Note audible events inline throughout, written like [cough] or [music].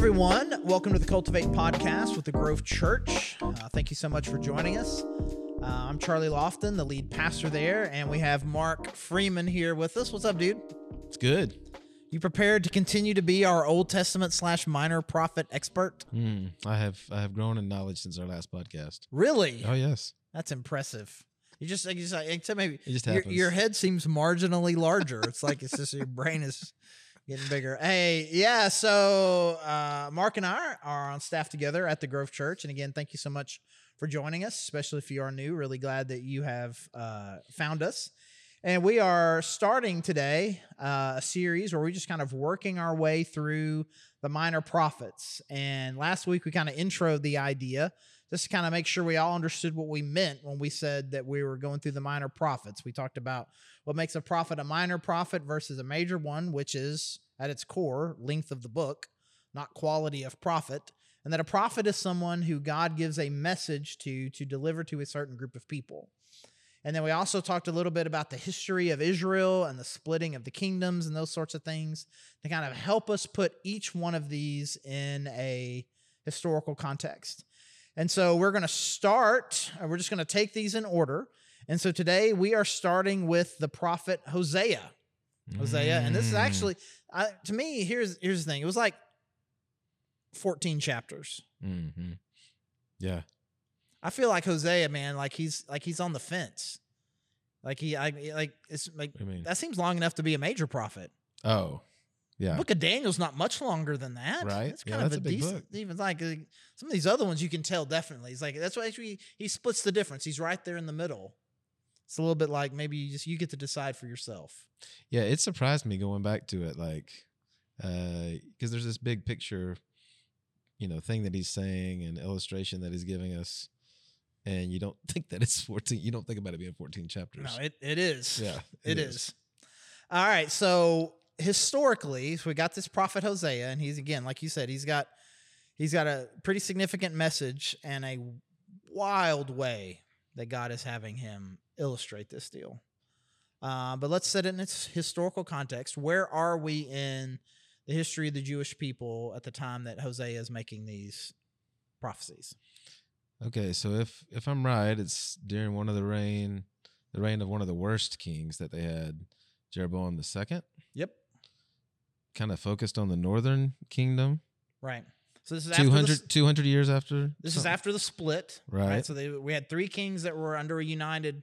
everyone. Welcome to the Cultivate podcast with the Grove Church. Uh, thank you so much for joining us. Uh, I'm Charlie Lofton, the lead pastor there, and we have Mark Freeman here with us. What's up, dude? It's good. You prepared to continue to be our Old Testament slash minor prophet expert? Mm, I have I have grown in knowledge since our last podcast. Really? Oh yes, That's impressive. You just, you just except maybe it just your, your head seems marginally larger. it's like it's just your brain is getting bigger. Hey, yeah. So uh, Mark and I are on staff together at the Grove Church, and again, thank you so much for joining us, especially if you are new. Really glad that you have uh, found us. And we are starting today uh, a series where we're just kind of working our way through the minor prophets. And last week we kind of introed the idea just to kind of make sure we all understood what we meant when we said that we were going through the minor prophets. We talked about what makes a prophet a minor prophet versus a major one, which is at its core length of the book, not quality of prophet. And that a prophet is someone who God gives a message to to deliver to a certain group of people. And then we also talked a little bit about the history of Israel and the splitting of the kingdoms and those sorts of things to kind of help us put each one of these in a historical context. And so we're going to start, uh, we're just going to take these in order. And so today we are starting with the prophet Hosea. Hosea, and this is Mm. actually I, to me here's here's the thing. It was like 14 chapters. Mhm. Yeah. I feel like Hosea, man, like he's like he's on the fence. Like he, I like it's like that seems long enough to be a major prophet. oh, yeah. Book of Daniel's not much longer than that, Right. It's Yeah, kind of that's a, a big decent. book. Even like uh, some of these other ones, you can tell definitely. He's like that's why actually he splits the difference. He's right there in the middle. It's a little bit like maybe you just you get to decide for yourself. Yeah, it surprised me going back to it, like, because there's this big picture, you know, thing that he's saying and illustration that he's giving us, and you don't [laughs] think that it's 14. You don't think about it being 14 chapters. No, it, it is. yeah, it is. All right. So historically, so we got this prophet Hosea, and he's again, like you said, he's got he's got a pretty significant message and a wild way that God is having him illustrate this deal. Uh, but let's set it in its historical context. Where are we in the history of the Jewish people at the time that Hosea is making these prophecies? Okay, so if if I'm right, it's during one of the reign, the reign of one of the worst kings that they had, Jeroboam the second. Kind of focused on the northern kingdom. Right. So this is after the 200 years after. This is after the split, Right. So they we had three kings that were under a united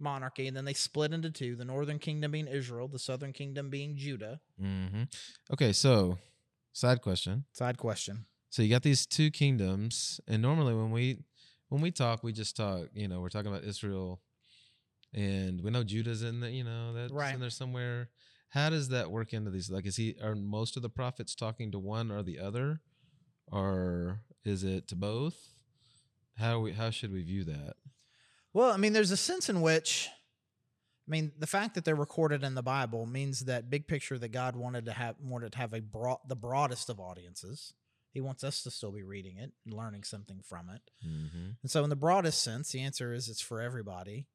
monarchy, and then they split into two: the northern kingdom being Israel, the southern kingdom being Judah. Mm-hmm. Okay, so side question. Side question. So you got these two kingdoms, and normally when we when we talk, we just talk. You know, we're talking about Israel, and we know Judah's in the. You know, that's Right. in there somewhere. How does that work into these? Like, is he are most of the prophets talking to one or the other, or is it to both? How we how should we view that? Well, I mean, there's a sense in which, I mean, the fact that they're recorded in the Bible means that big picture that God wanted to have wanted to have a broad, the broadest of audiences. He wants us to still be reading it and learning something from it. Mm-hmm. And so, in the broadest sense, the answer is it's for everybody.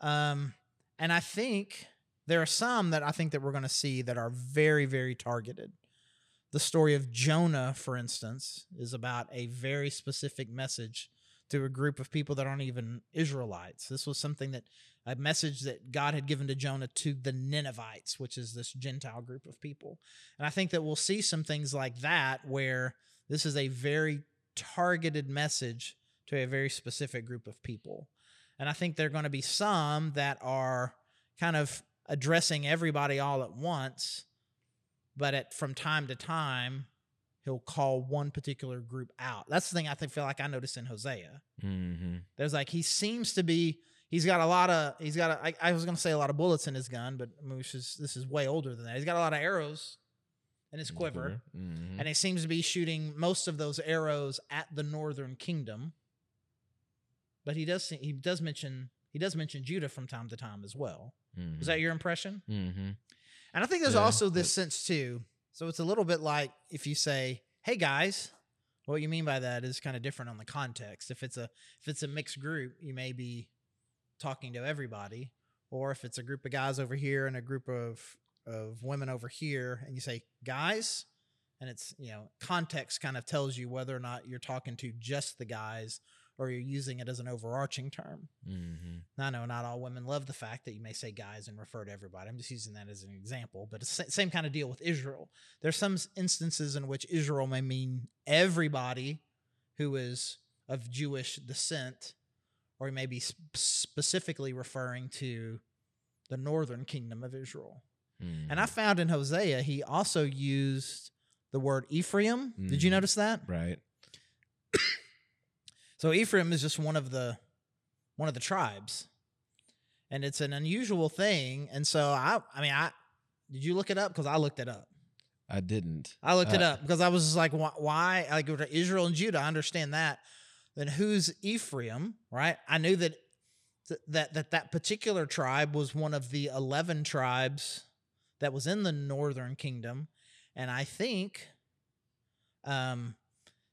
Um, and I think there are some that I think that we're going to see that are very, very targeted. The story of Jonah, for instance, is about a very specific message to a group of people that aren't even Israelites. This was something that a message that God had given to Jonah to the Ninevites, which is this Gentile group of people. And I think that we'll see some things like that where this is a very targeted message to a very specific group of people. And I think there are going to be some that are kind of addressing everybody all at once, but at from time to time he'll call one particular group out. That's the thing I think feel like I noticed in Hosea. Mm-hmm. There's like he seems to be he's got a lot of he's got a, I, I was going to say a lot of bullets in his gun, but I mean, is this is way older than that. He's got a lot of arrows in his quiver Mm-hmm. and he seems to be shooting most of those arrows at the northern kingdom. But he does he does mention he does mention Judah from time to time as well. Is that your impression? Mm-hmm. And I think there's Yeah, also this but- sense too. So it's a little bit like if you say, "Hey guys," what you mean by that is kind of different on the context. If it's a if it's a mixed group, you may be talking to everybody, or if it's a group of guys over here and a group of of women over here, and you say, "Guys," and it's you know context kind of tells you whether or not you're talking to just the guys or you're using it as an overarching term. Mm-hmm. I know not all women love the fact that you may say guys and refer to everybody. I'm just using that as an example, but it's the same kind of deal with Israel. There's some instances in which Israel may mean everybody who is of Jewish descent, or he may be specifically referring to the northern kingdom of Israel. Mm-hmm. And I found in Hosea, he also used the word Ephraim. Did you Mhm. notice that? right. [coughs] So Ephraim is just one of the one of the tribes. And it's an unusual thing. And so I I mean I did you look it up? Because I looked it up. I didn't. I looked it Uh, up because I was like, why, why? Like Israel and Judah, I understand that. Then who's Ephraim? Right? I knew that that that that particular tribe was one of the eleven tribes that was in the northern kingdom, and I think, um,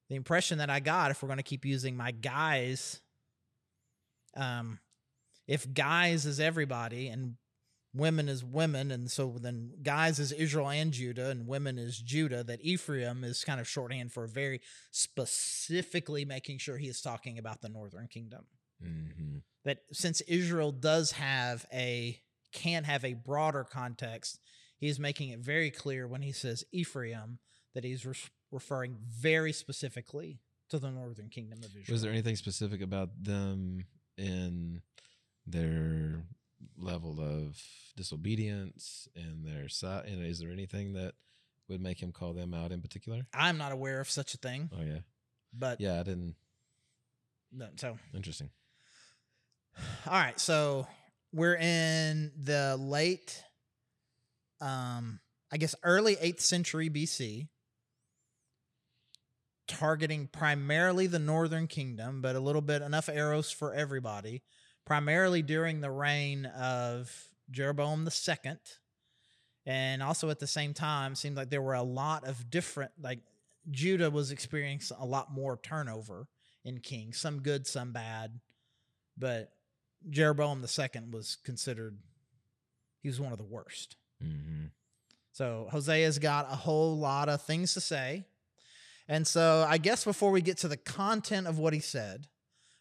the impression that I got, if we're going to keep using my guys, um, if guys is everybody and women is women, and so then guys is Israel and Judah, and women is Judah, that Ephraim is kind of shorthand for very specifically making sure he is talking about the northern kingdom. Mm-hmm. That since Israel does have a can have a broader context, he's making it very clear when he says Ephraim that he's referring very specifically to the northern kingdom of Israel. Was there anything specific about them in their level of disobedience and their side? And is there anything that would make him call them out in particular? I'm not aware of such a thing, Oh yeah, but yeah. I didn't. no, so Interesting. [sighs] All right, so we're in the late, um, I guess early 8th century BC, targeting primarily the northern kingdom, but a little bit enough arrows for everybody, primarily during the reign of Jeroboam II. And also at the same time, seemed like there were a lot of different, like Judah was experiencing a lot more turnover in kings, some good, some bad. But Jeroboam II was considered, he was one of the worst. Mm-hmm. So Hosea's got a whole lot of things to say. And so I guess before we get to the content of what he said,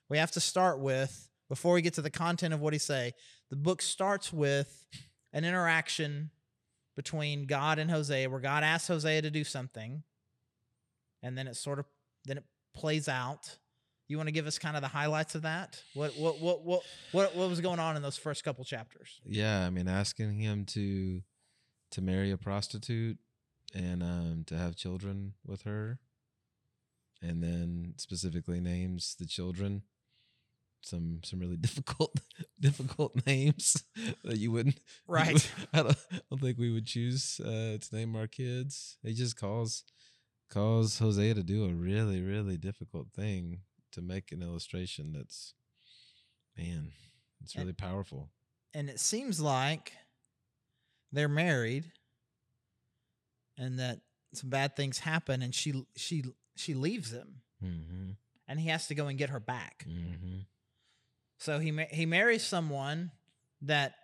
we have to start with, before we get to the content of what he say, the book starts with an interaction between God and Hosea where God asks Hosea to do something. And then it sort of then it plays out. You want to give us kind of the highlights of that? What what what what what, what was going on in those first couple chapters? Yeah, I mean, asking him to to marry a prostitute and um, to have children with her, and then specifically names the children some some really [laughs] difficult difficult names that you wouldn't [laughs] Right. [laughs] I don't, I don't think we would choose uh, to name our kids. He just calls calls Hosea to do a really really difficult thing to make an illustration that's man, it's And- really powerful. and it seems like they're married and that some bad things happen and she she she leaves him Mm-hmm. and he has to go and get her back Mm-hmm. so he ma- he marries someone that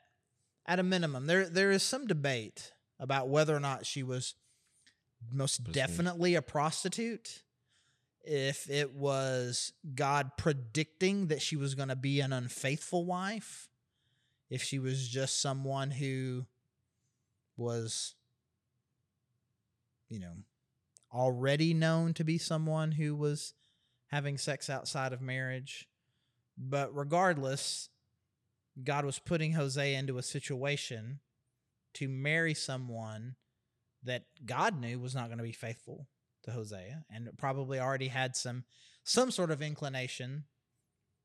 at a minimum there there is some debate about whether or not she was most Prostitute. definitely a prostitute if it was god predicting that she was going to be an unfaithful wife if she was just someone who was you know already known to be someone who was having sex outside of marriage. But regardless god was putting hosea into a situation to marry someone that god knew was not going to be faithful to hosea and probably already had some some sort of inclination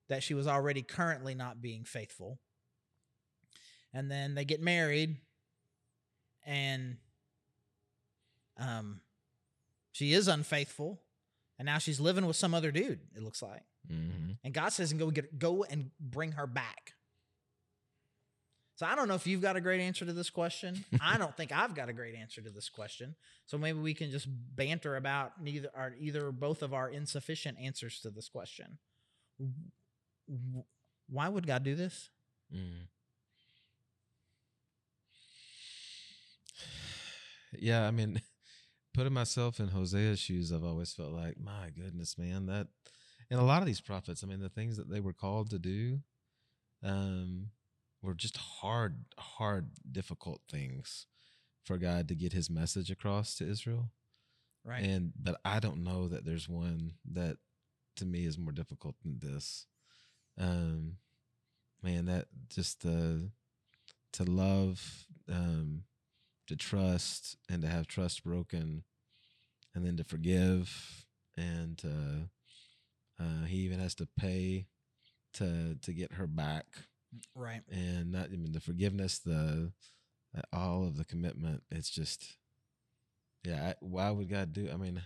that she was already currently not being faithful. And then they get married and um she is unfaithful and now she's living with some other dude it looks like. Mm-hmm. and god says and go get go and bring her back. So i don't know if you've got a great answer to this question. [laughs] I don't think i've got a great answer to this question. So maybe we can just banter about neither or either or both of our insufficient answers to this question. Why would god do this? Mm. [sighs] Yeah, I mean, [laughs] putting myself in Hosea's shoes, I've always felt like, my goodness, man, that and a lot of these prophets, I mean, the things that they were called to do, um, were just hard, hard, difficult things for God to get His message across to Israel. Right. And but I don't know that there's one that to me is more difficult than this. Um, man, that just the to love, um, to trust, and to have trust broken, and then to forgive, and uh, uh, he even has to pay to to get her back, right. and not I mean the forgiveness, the uh, all of the commitment. It's just, yeah. I, why would God do? I mean,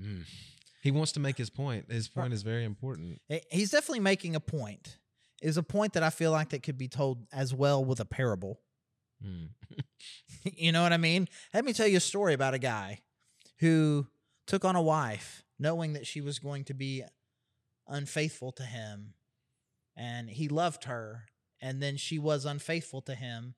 mm, he wants to make his point. His point is very important. He's definitely making a point. Is a point that I feel like that could be told as well with a parable. Mm. [laughs] you know what I mean? Let me tell you a story about a guy who took on a wife knowing that she was going to be unfaithful to him and he loved her and then she was unfaithful to him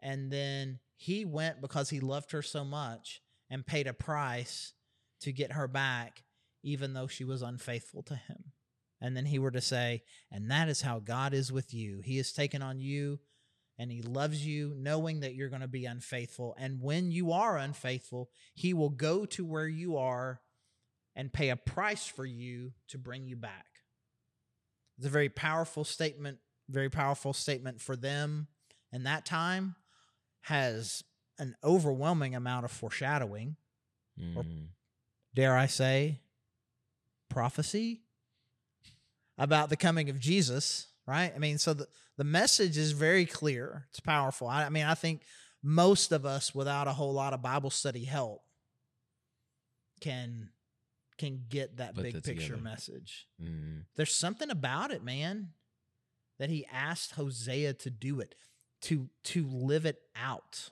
and then he went because he loved her so much and paid a price to get her back even though she was unfaithful to him and then he were to say and that is how God is with you he has taken on you and he loves you knowing that you're going to be unfaithful. And when you are unfaithful he will go to where you are and pay a price for you to bring you back. It's a very powerful statement very powerful statement for them. And that time has an overwhelming amount of foreshadowing. Or- Mm. dare i say prophecy about the coming of jesus right? I mean so the, the message is very clear. It's powerful. I, I mean i think most of us without a whole lot of bible study help can can get that Put big that picture together. message. Mm. there's something about it man that he asked hosea to do it to to live it out.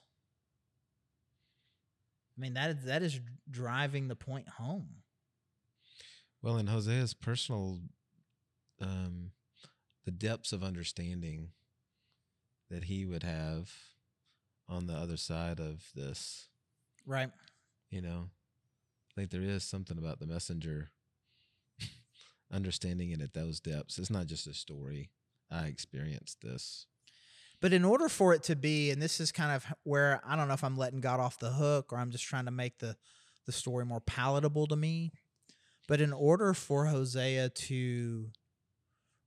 I mean that that is driving the point home. Well, in Hosea's personal, um, the depths of understanding that he would have on the other side of this, right you know, I think there is something about the messenger [laughs] understanding it at those depths. It's not just a story. I experienced this. But in order for it to be, and this is kind of where I don't know if I'm letting God off the hook or I'm just trying to make the the story more palatable to me. But in order for Hosea to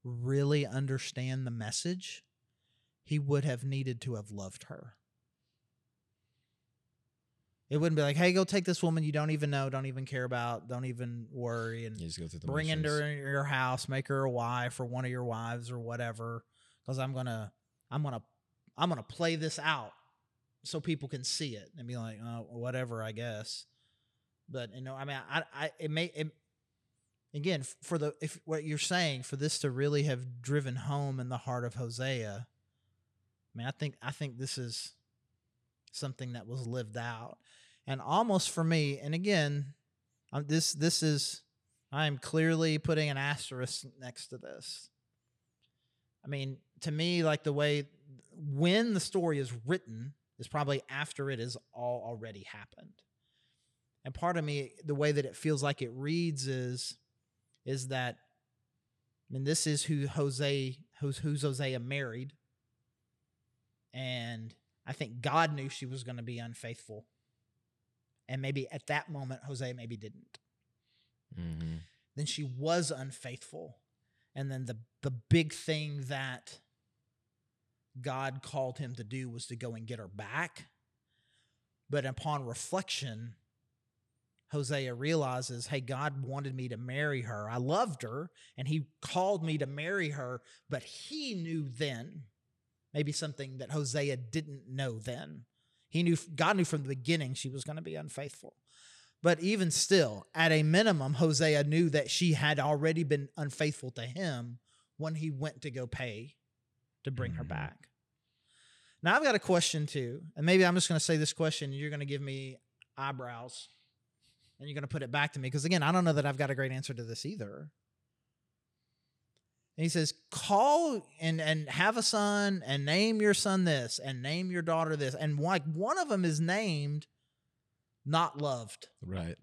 really understand the message, he would have needed to have loved her. It wouldn't be like, "Hey, go take this woman you don't even know, don't even care about, don't even worry, and You just go through the bring into your house, make her a wife or one of your wives or whatever. Because I'm gonna, I'm gonna, I'm gonna play this out so people can see it and be like, oh, whatever, I guess. But you know, I mean, I, I, it may, it, again, for the if what you're saying for this to really have driven home in the heart of Hosea. I mean, I think, I think this is something that was lived out, and almost for me. And again, um, this, this is I am clearly putting an asterisk next to this. I mean, to me, like the way when the story is written is probably after it has all already happened. And part of me, the way that it feels like it reads is, is that, I mean, this is who Hosea, who's who's Hosea married, and I think God knew she was going to be unfaithful, and maybe at that moment Hosea maybe didn't Mhm. then she was unfaithful. And then the the big thing that God called him to do was to go and get her back. But upon reflection, Hosea realizes, hey, God wanted me to marry her. I loved her, and he called me to marry her, but he knew then, maybe something that Hosea didn't know then. He knew God knew from the beginning she was going to be unfaithful. But even still, at a minimum, Hosea knew that she had already been unfaithful to him when he went to go pay to bring her Mhm. back. Now, I've got a question too. And maybe I'm just going to say this question and you're going to give me eyebrows and you're going to put it back to me. Because again, I don't know that I've got a great answer to this either. And he says, call and, and have a son and name your son this and name your daughter this. And like one of them is named not loved. Right.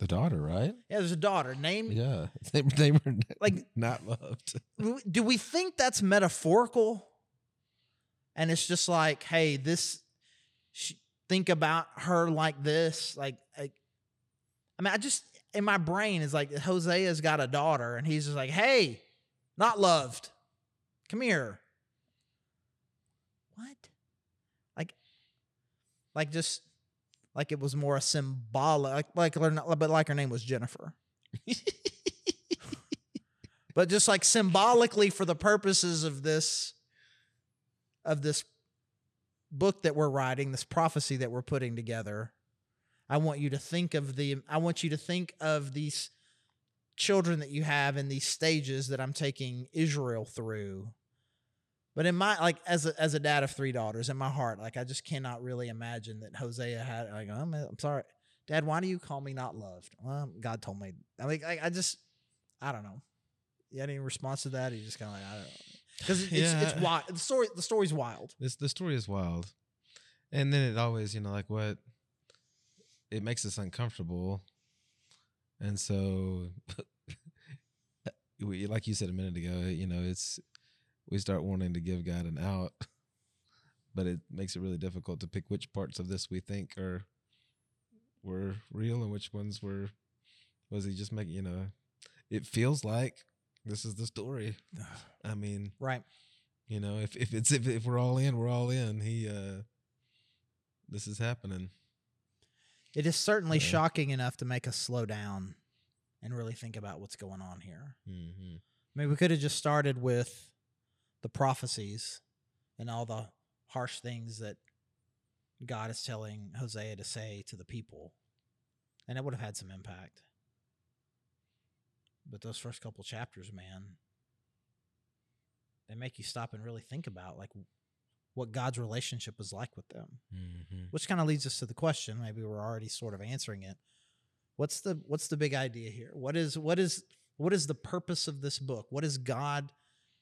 The daughter, right? Yeah, there's a daughter. Name Yeah. They, they were Like- not loved. do we think that's metaphorical? And it's just like, hey, this sh- think about her like this, like, like I mean, I just in my brain is like Hosea's got a daughter, and he's just like, hey, not loved, come here. What? Like, like just like it was more a symbolic, like, like but like her name was Jennifer. [laughs] but just like symbolically for the purposes of this of this book that we're writing this prophecy that we're putting together i want you to think of the i want you to think of these children that you have in these stages that i'm taking israel through but in my like as a, as a dad of three daughters in my heart like i just cannot really imagine that hosea had like man, i'm sorry dad why do you call me not loved well god told me i mean I, I just i don't know you had any response to that? You just kind of like I don't know because it's [laughs] Yeah. it's wild. The story the story's wild. This the story is wild, and then it always, you know, like what it makes us uncomfortable, and so, [laughs] we, like you said a minute ago, you know, it's we start wanting to give God an out, [laughs] but it makes it really difficult to pick which parts of this we think are were real and which ones were was he just making you know it feels like this is the story [sighs] i mean Right. you know, if if it's if, if we're all in, we're all in. He uh this is happening. It is certainly shocking enough to make us slow down and really think about what's going on here. Mm-hmm. I mean, we could have just started with the prophecies and all the harsh things that God is telling Hosea to say to the people, and it would have had some impact. But those first couple chapters, man, they make you stop and really think about like what God's relationship was like with them. Mm-hmm. Which kind of leads us to the question. Maybe we're already sort of answering it. What's the what's the big idea here? What is what is what is the purpose of this book? What is God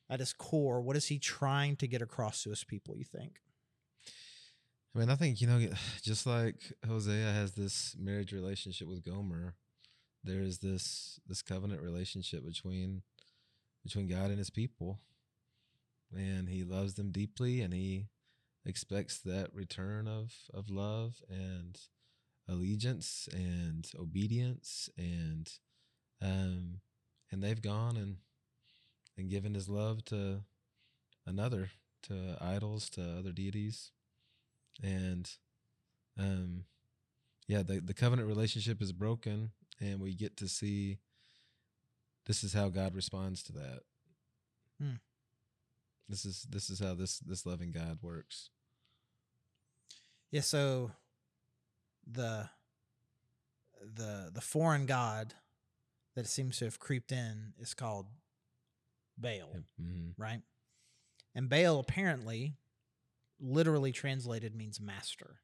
at his core? What is he trying to get across to his people, you think? I mean, I think you know, [sighs] just like Hosea has this marriage relationship with Gomer, there is this this covenant relationship between between God and His people, and He loves them deeply, and He expects that return of of love and allegiance and obedience, and um, and they've gone and and given His love to another, to idols, to other deities and um yeah the, the covenant relationship is broken and we get to see this is how god responds to that Hmm. This is this is how this this loving god works Yeah, so the the the foreign god that seems to have creeped in is called Baal. hmm right? And Baal apparently, literally translated, means master.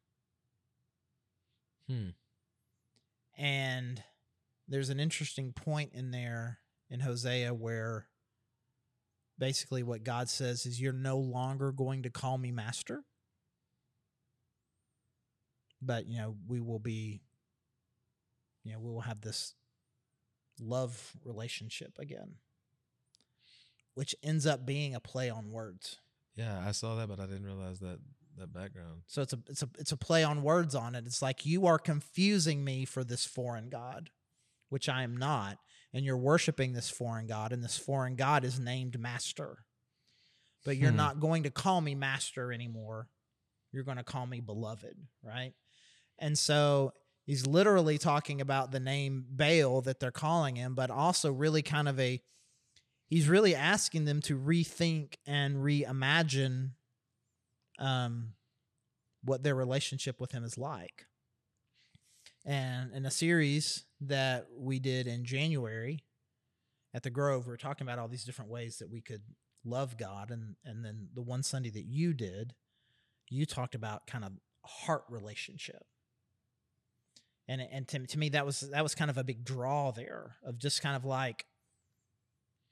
Hmm. And there's an interesting point in there in Hosea where basically what God says is, You're no longer going to call me master. But, you know, we will be, you know, we will have this love relationship again, which ends up being a play on words. yeah i saw that but i didn't realize that that background So it's a it's a it's a play on words on it. It's like you are confusing me for this foreign god, which I am not, and you're worshiping this foreign god, and this foreign god is named master. But you're Hmm. not going to call me master anymore. You're going to call me beloved, right? And so he's literally talking about the name Baal that they're calling him, but also really kind of a he's really asking them to rethink and reimagine um, what their relationship with him is like. And in a series that we did in January at the Grove, we were talking about all these different ways that we could love God. And, and then the one Sunday that you did, you talked about kind of heart relationship. And, and to, to me, that was that was kind of a big draw there of just kind of like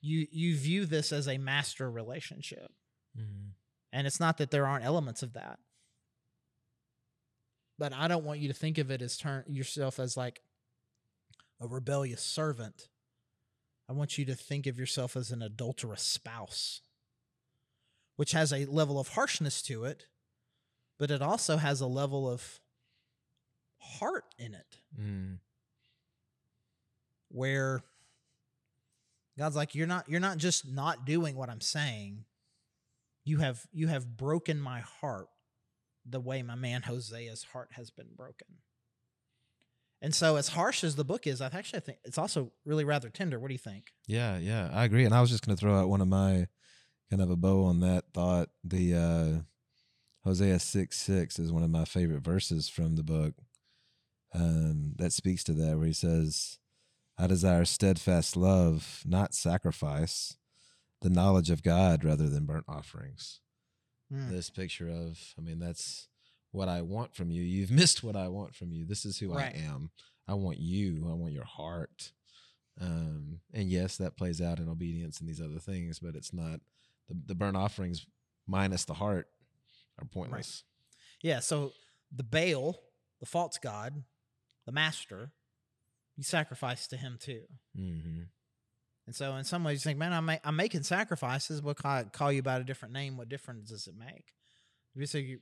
you you view this as a master relationship Mhm. and it's not that there aren't elements of that but I don't want you to think of it as turn yourself as like a rebellious servant. I want you to think of yourself as an adulterous spouse, which has a level of harshness to it, but it also has a level of heart in it Mm. where God's like you're not you're not just not doing what I'm saying. You have you have broken my heart the way my man Hosea's heart has been broken. And so as harsh as the book is, I actually think it's also really rather tender. What do you think? Yeah, yeah, I agree. And I was just going to throw out one of my kind of a bow on that thought. The uh, Hosea 6 6 is one of my favorite verses from the book um, that speaks to that, where he says, I desire steadfast love, not sacrifice, the knowledge of God rather than burnt offerings. Hmm. This picture of, I mean, that's what I want from you. You've [laughs] missed what I want from you. This is who Right. I am. I want you. I want your heart. Um, and yes, that plays out in obedience and these other things, but it's not the, the burnt offerings minus the heart are pointless. Yeah, so the Baal, the false god, the master, you sacrifice to him too. Mm-hmm. And so, in some ways, you think, man, I'm, ma- I'm making sacrifices, but call, call you by a different name. What difference does it make? You say you,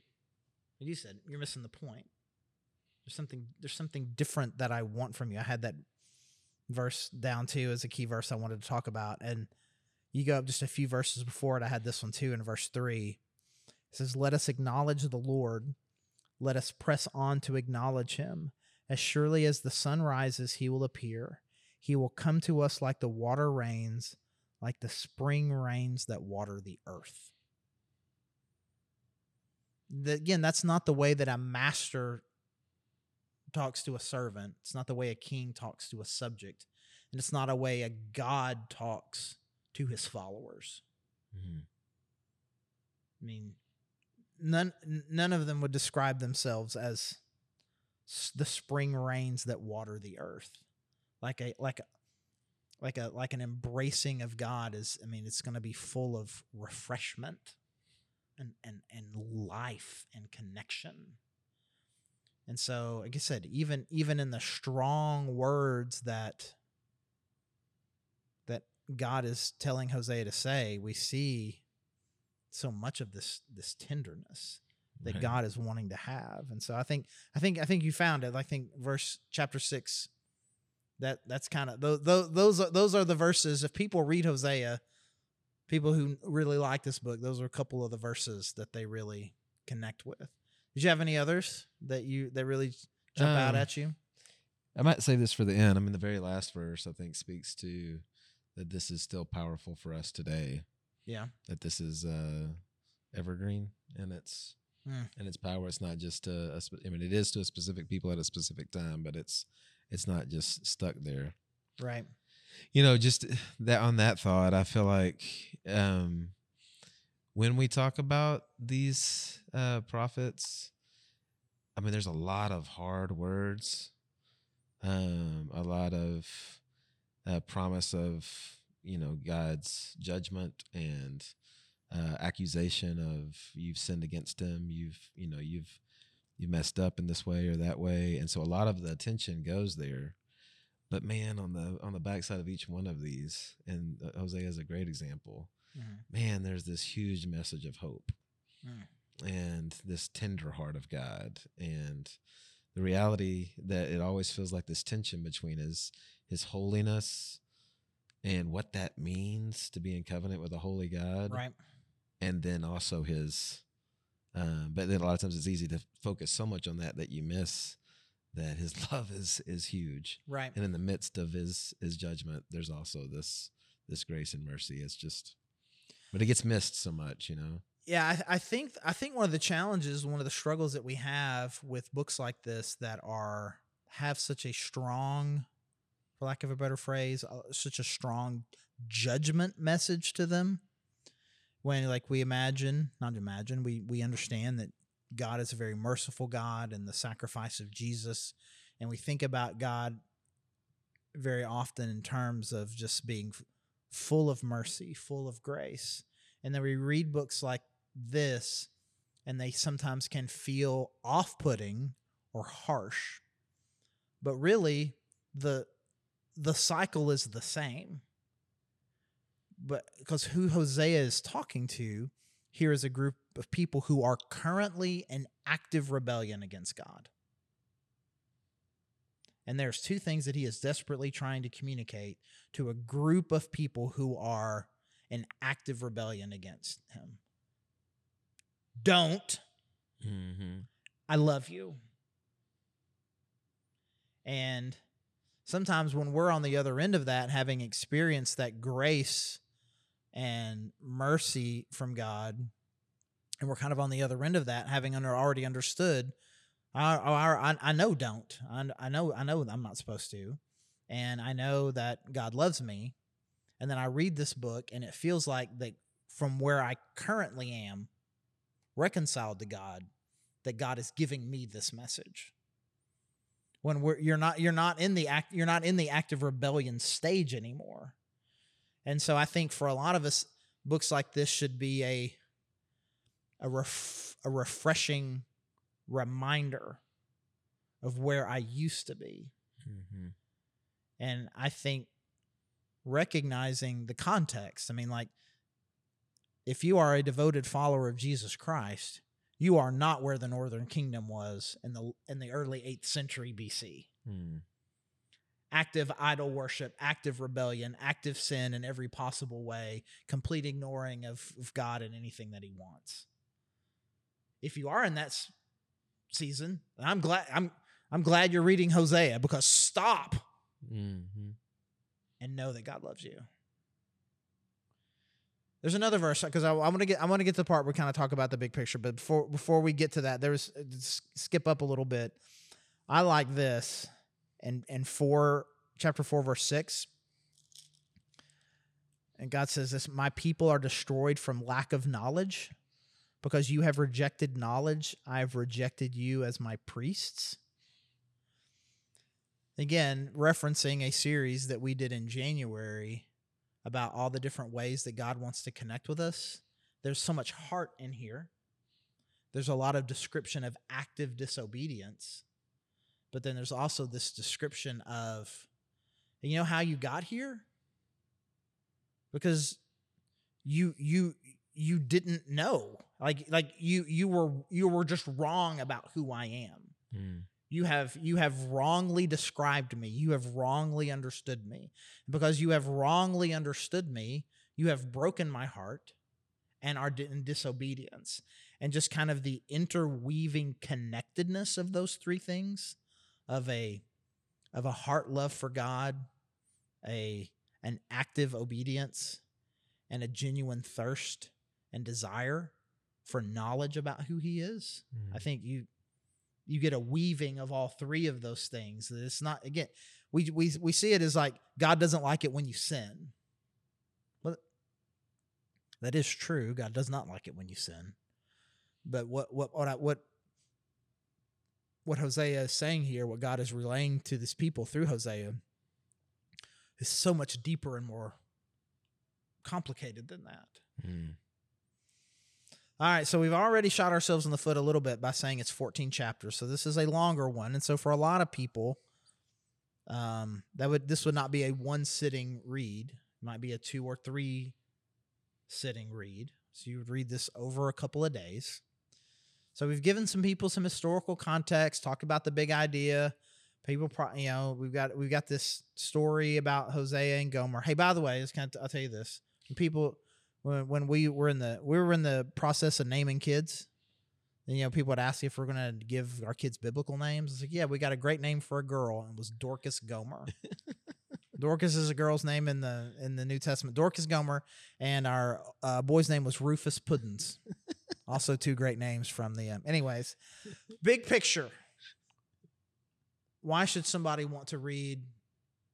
you said you're missing the point. There's something. There's something different that I want from you. I had that verse down too as a key verse I wanted to talk about, and you go up just a few verses before it. I had this one too in verse three. It says, "Let us acknowledge the Lord. Let us press on to acknowledge Him. As surely as the sun rises, He will appear." He will come to us like the water rains, like the spring rains that water the earth. The- again, that's not the way that a master talks to a servant. It's not the way a king talks to a subject. And it's not a way a God talks to his followers. Mm-hmm. I mean, none none of them would describe themselves as the spring rains that water the earth, like a like a like a like an embracing of God is. I mean, it's going to be full of refreshment and and and life and connection. And so, like I said, even even in the strong words that that God is telling Hosea to say, we see so much of this this tenderness that Right. God is wanting to have. And so I think I think I think you found it. I think verse chapter 6 that that's kind of those those are, those are the verses if people read Hosea people who really like this book those are a couple of the verses that they really connect with. Did you have any others that you that really jump out Um, at you? I might save this for the end. I mean, the very last verse, I think, speaks to that this is still powerful for us today. Yeah. That this is uh, evergreen and its Mm. and its power. It's not just to. A, I mean, it is to a specific people at a specific time, but it's it's not just stuck there. Right. You know, just that on that thought, I feel like um, when we talk about these uh, prophets, I mean, there's a lot of hard words, um, a lot of uh, promise of you know God's judgment and uh, accusation of you've sinned against Him, you've you know you've you messed up in this way or that way, and so a lot of the attention goes there. But man, on the on the backside of each one of these, and uh, Hosea is a great example. Mhm. Man, there's this huge message of hope Mm. and this tender heart of God, and the reality that it always feels like this tension between his his holiness and what that means to be in covenant with a holy God, Right. and then also his. Um, but then a lot of times it's easy to focus so much on that that you miss that his [laughs] love is is huge Right. and in the midst of his his judgment there's also this this grace and mercy it's just but it gets missed so much you know Yeah, I, I think I think one of the challenges, one of the struggles that we have with books like this that are have such a strong, for lack of a better phrase, uh, such a strong judgment message to them. When like we imagine, not imagine, we we understand that God is a very merciful God and the sacrifice of Jesus, and we think about God very often in terms of just being full of mercy, full of grace. And then we read books like this, and they sometimes can feel off putting or harsh. But really the the cycle is the same. But because who Hosea is talking to here is a group of people who are currently in active rebellion against God. And there's two things that he is desperately trying to communicate to a group of people who are in active rebellion against him. Don't. Mm-hmm. I love you. And sometimes when we're on the other end of that, having experienced that grace and mercy from God, and we're kind of on the other end of that, having under already understood, oh, I, I, I know don't, I, I know I know I'm not supposed to, and I know that God loves me, and then I read this book, and it feels like that from where I currently am, reconciled to God, that God is giving me this message. When we're you're not you're not in the act you're not in the active rebellion stage anymore and so i think for a lot of us books like this should be a a, ref, a refreshing reminder of where i used to be Mm-hmm. and i think recognizing the context i mean like if you are a devoted follower of jesus christ you are not where the northern kingdom was in the in the early 8th century BC. Mm. Active idol worship, active rebellion, active sin in every possible way, complete ignoring of, of God and anything that he wants. If you are in that season, I'm glad I'm I'm glad you're reading Hosea because stop Mm-hmm. and know that God loves you. There's another verse because I, I want to get I want to get to the part where we kind of talk about the big picture, but before before we get to that, there's skip up a little bit. I like this, and and four chapter four verse six, and God says this: "My people are destroyed from lack of knowledge, because you have rejected knowledge. I have rejected you as my priests." Again, referencing a series that we did in January about all the different ways that God wants to connect with us. There's so much heart in here. There's a lot of description of active disobedience. But then there's also this description of you know how you got here? Because you you you didn't know. Like like you you were you were just wrong about who I am Mm. you have you have wrongly described me you have wrongly understood me because you have wrongly understood me you have broken my heart and are in disobedience and just kind of the interweaving connectedness of those three things of a of a heart love for god a an active obedience and a genuine thirst and desire for knowledge about who he is I Mm. think you you get a weaving of all three of those things. It's not again, we we we see it as like God doesn't like it when you sin. But that is true. God does not like it when you sin. But what what what I, what what Hosea is saying here, what God is relaying to this people through Hosea, is so much deeper and more complicated than that. Mm. All right, so we've already shot ourselves in the foot a little bit by saying it's 14 chapters. So this is a longer one, and so for a lot of people, um, that would this would not be a one sitting read. It might be a two or three sitting read. So you would read this over a couple of days. So we've given some people some historical context, talked about the big idea. People, pro- you know, we've got we've got this story about Hosea and Gomer. Hey, by the way, it's kind of, I'll tell you this: when people when when we were in the we were in the process of naming kids, and, you know, people would ask if we're gonna give our kids biblical names. It's like, yeah, we got a great name for a girl, and it was Dorcas Gomer. [laughs] Dorcas is a girl's name in the in the New Testament. Dorcas Gomer, and our uh, boy's name was Rufus Pudens. [laughs] also, two great names from the. Um, anyways, big picture. Why should somebody want to read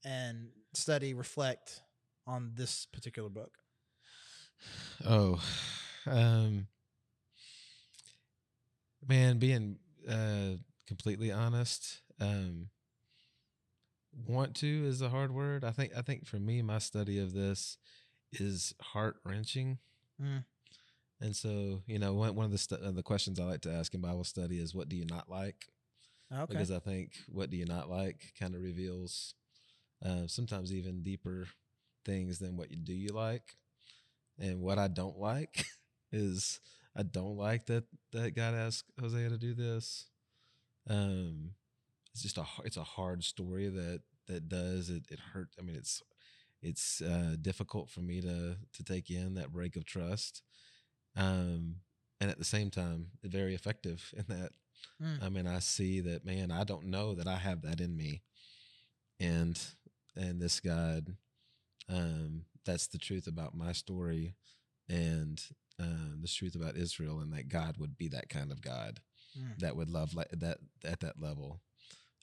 and study, reflect on this particular book? Oh, um, man, being uh, completely honest, um, want to is a hard word. I think. I think for me, my study of this is heart wrenching. Mm. And so, you know, one one of the stu- uh, the questions I like to ask in Bible study is, "What do you not like?" Okay. because I think what do you not like kind of reveals uh, sometimes even deeper things than what you do you like. And what I don't like [laughs] is I don't like that that God asked Hosea to do this. Um, it's just a it's a hard story that that does it. It hurt. I mean, it's it's uh, difficult for me to to take in that break of trust. Um, and at the same time, very effective in that Mm. I mean, I see that man, I don't know that I have that in me. And and this God, um, that's the truth about my story and um, the truth about Israel and that God would be that kind of God Mm. that would love like that at that level.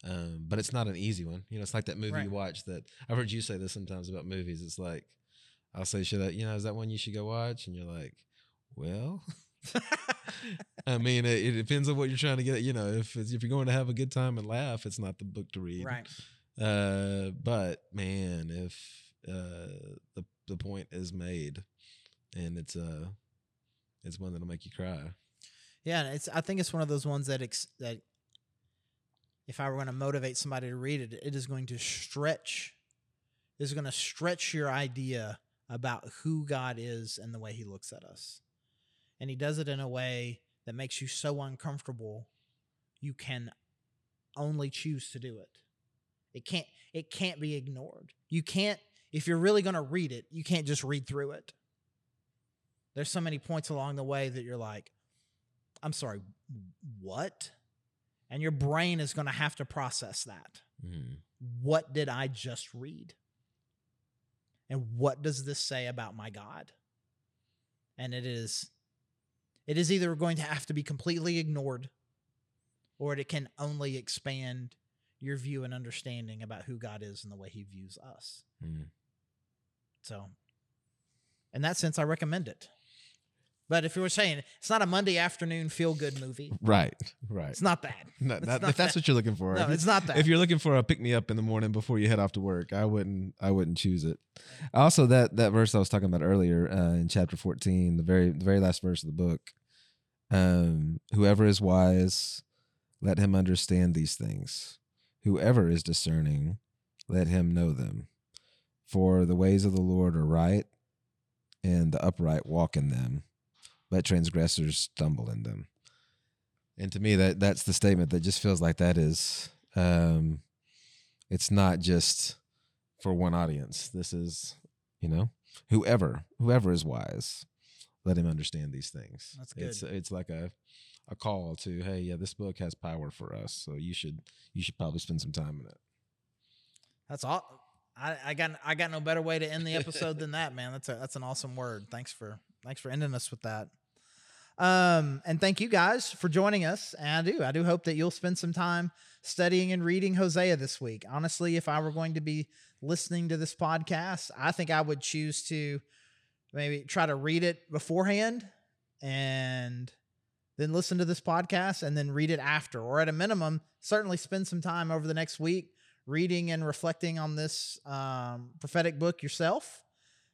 Um, but it's not an easy one. You know, it's like that movie Right. you watch that I've heard you say this sometimes about movies. It's like I'll say, should I, you know, is that one you should go watch? And you're like, well, I mean, it, it depends on what you're trying to get. You know, if if you're going to have a good time and laugh, it's not the book to read. right. Uh, but man, if uh, the the point is made, and it's uh, it's one that'll make you cry. Yeah, it's. I think it's one of those ones that ex, that if I were going to motivate somebody to read it, it is going to stretch. Is going to stretch your idea about who God is and the way He looks at us, and He does it in a way that makes you so uncomfortable, you can only choose to do it. It can't. It can't be ignored. You can't. If you're really going to read it, you can't just read through it. There's so many points along the way that you're like, I'm sorry, what? And your brain is going to have to process that. Mm. What did I just read? And what does this say about my God? And it is it is either going to have to be completely ignored or it can only expand your view and understanding about who God is and the way he views us. Mm. So in that sense I recommend it. But if you were saying it's not a Monday afternoon feel good movie, Right, right. it's not that. No, not- not if that's that. what you're looking for. No, if, it's not that. if you're looking for a pick me up in the morning before you head off to work, I wouldn't. I wouldn't choose it. Also, that that verse I was talking about earlier uh, in chapter 14, the very the very last verse of the book. Um, whoever is wise, let him understand these things. Whoever is discerning, let him know them. For the ways of the Lord are right, and the upright walk in them, but transgressors stumble in them. And to me, that that's the statement that just feels like that is, um, it's not just for one audience. This is, you know, whoever whoever is wise, let him understand these things. That's It's it's like a a call to, hey, yeah, this book has power for us, so you should you should probably spend some time in it. That's all. I, I got I got no better way to end the episode [laughs] than that, man. That's a that's an awesome word. Thanks for thanks for ending us with that. Um, and thank you guys for joining us. And I do I do hope that you'll spend some time studying and reading Hosea this week. Honestly, if I were going to be listening to this podcast, I think I would choose to maybe try to read it beforehand and then listen to this podcast and then read it after, or at a minimum, certainly spend some time over the next week reading and reflecting on this um, prophetic book yourself.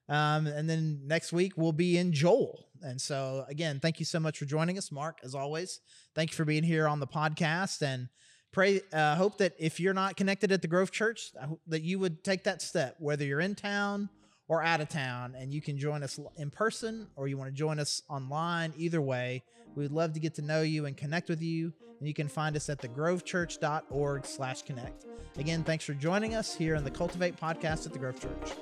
Um, and then next week we'll be in Joel. And so, again, thank you so much for joining us, Mark, as always. Thank you for being here on the podcast. And pray, uh, hope that if you're not connected at the Grove Church, that you would take that step, whether you're in town or out of town, and you can join us in person or you want to join us online. Either way, we'd love to get to know you and connect with you. And you can find us at thegrovechurch.org slash connect. Again, thanks for joining us here on the Cultivate podcast at the Grove Church.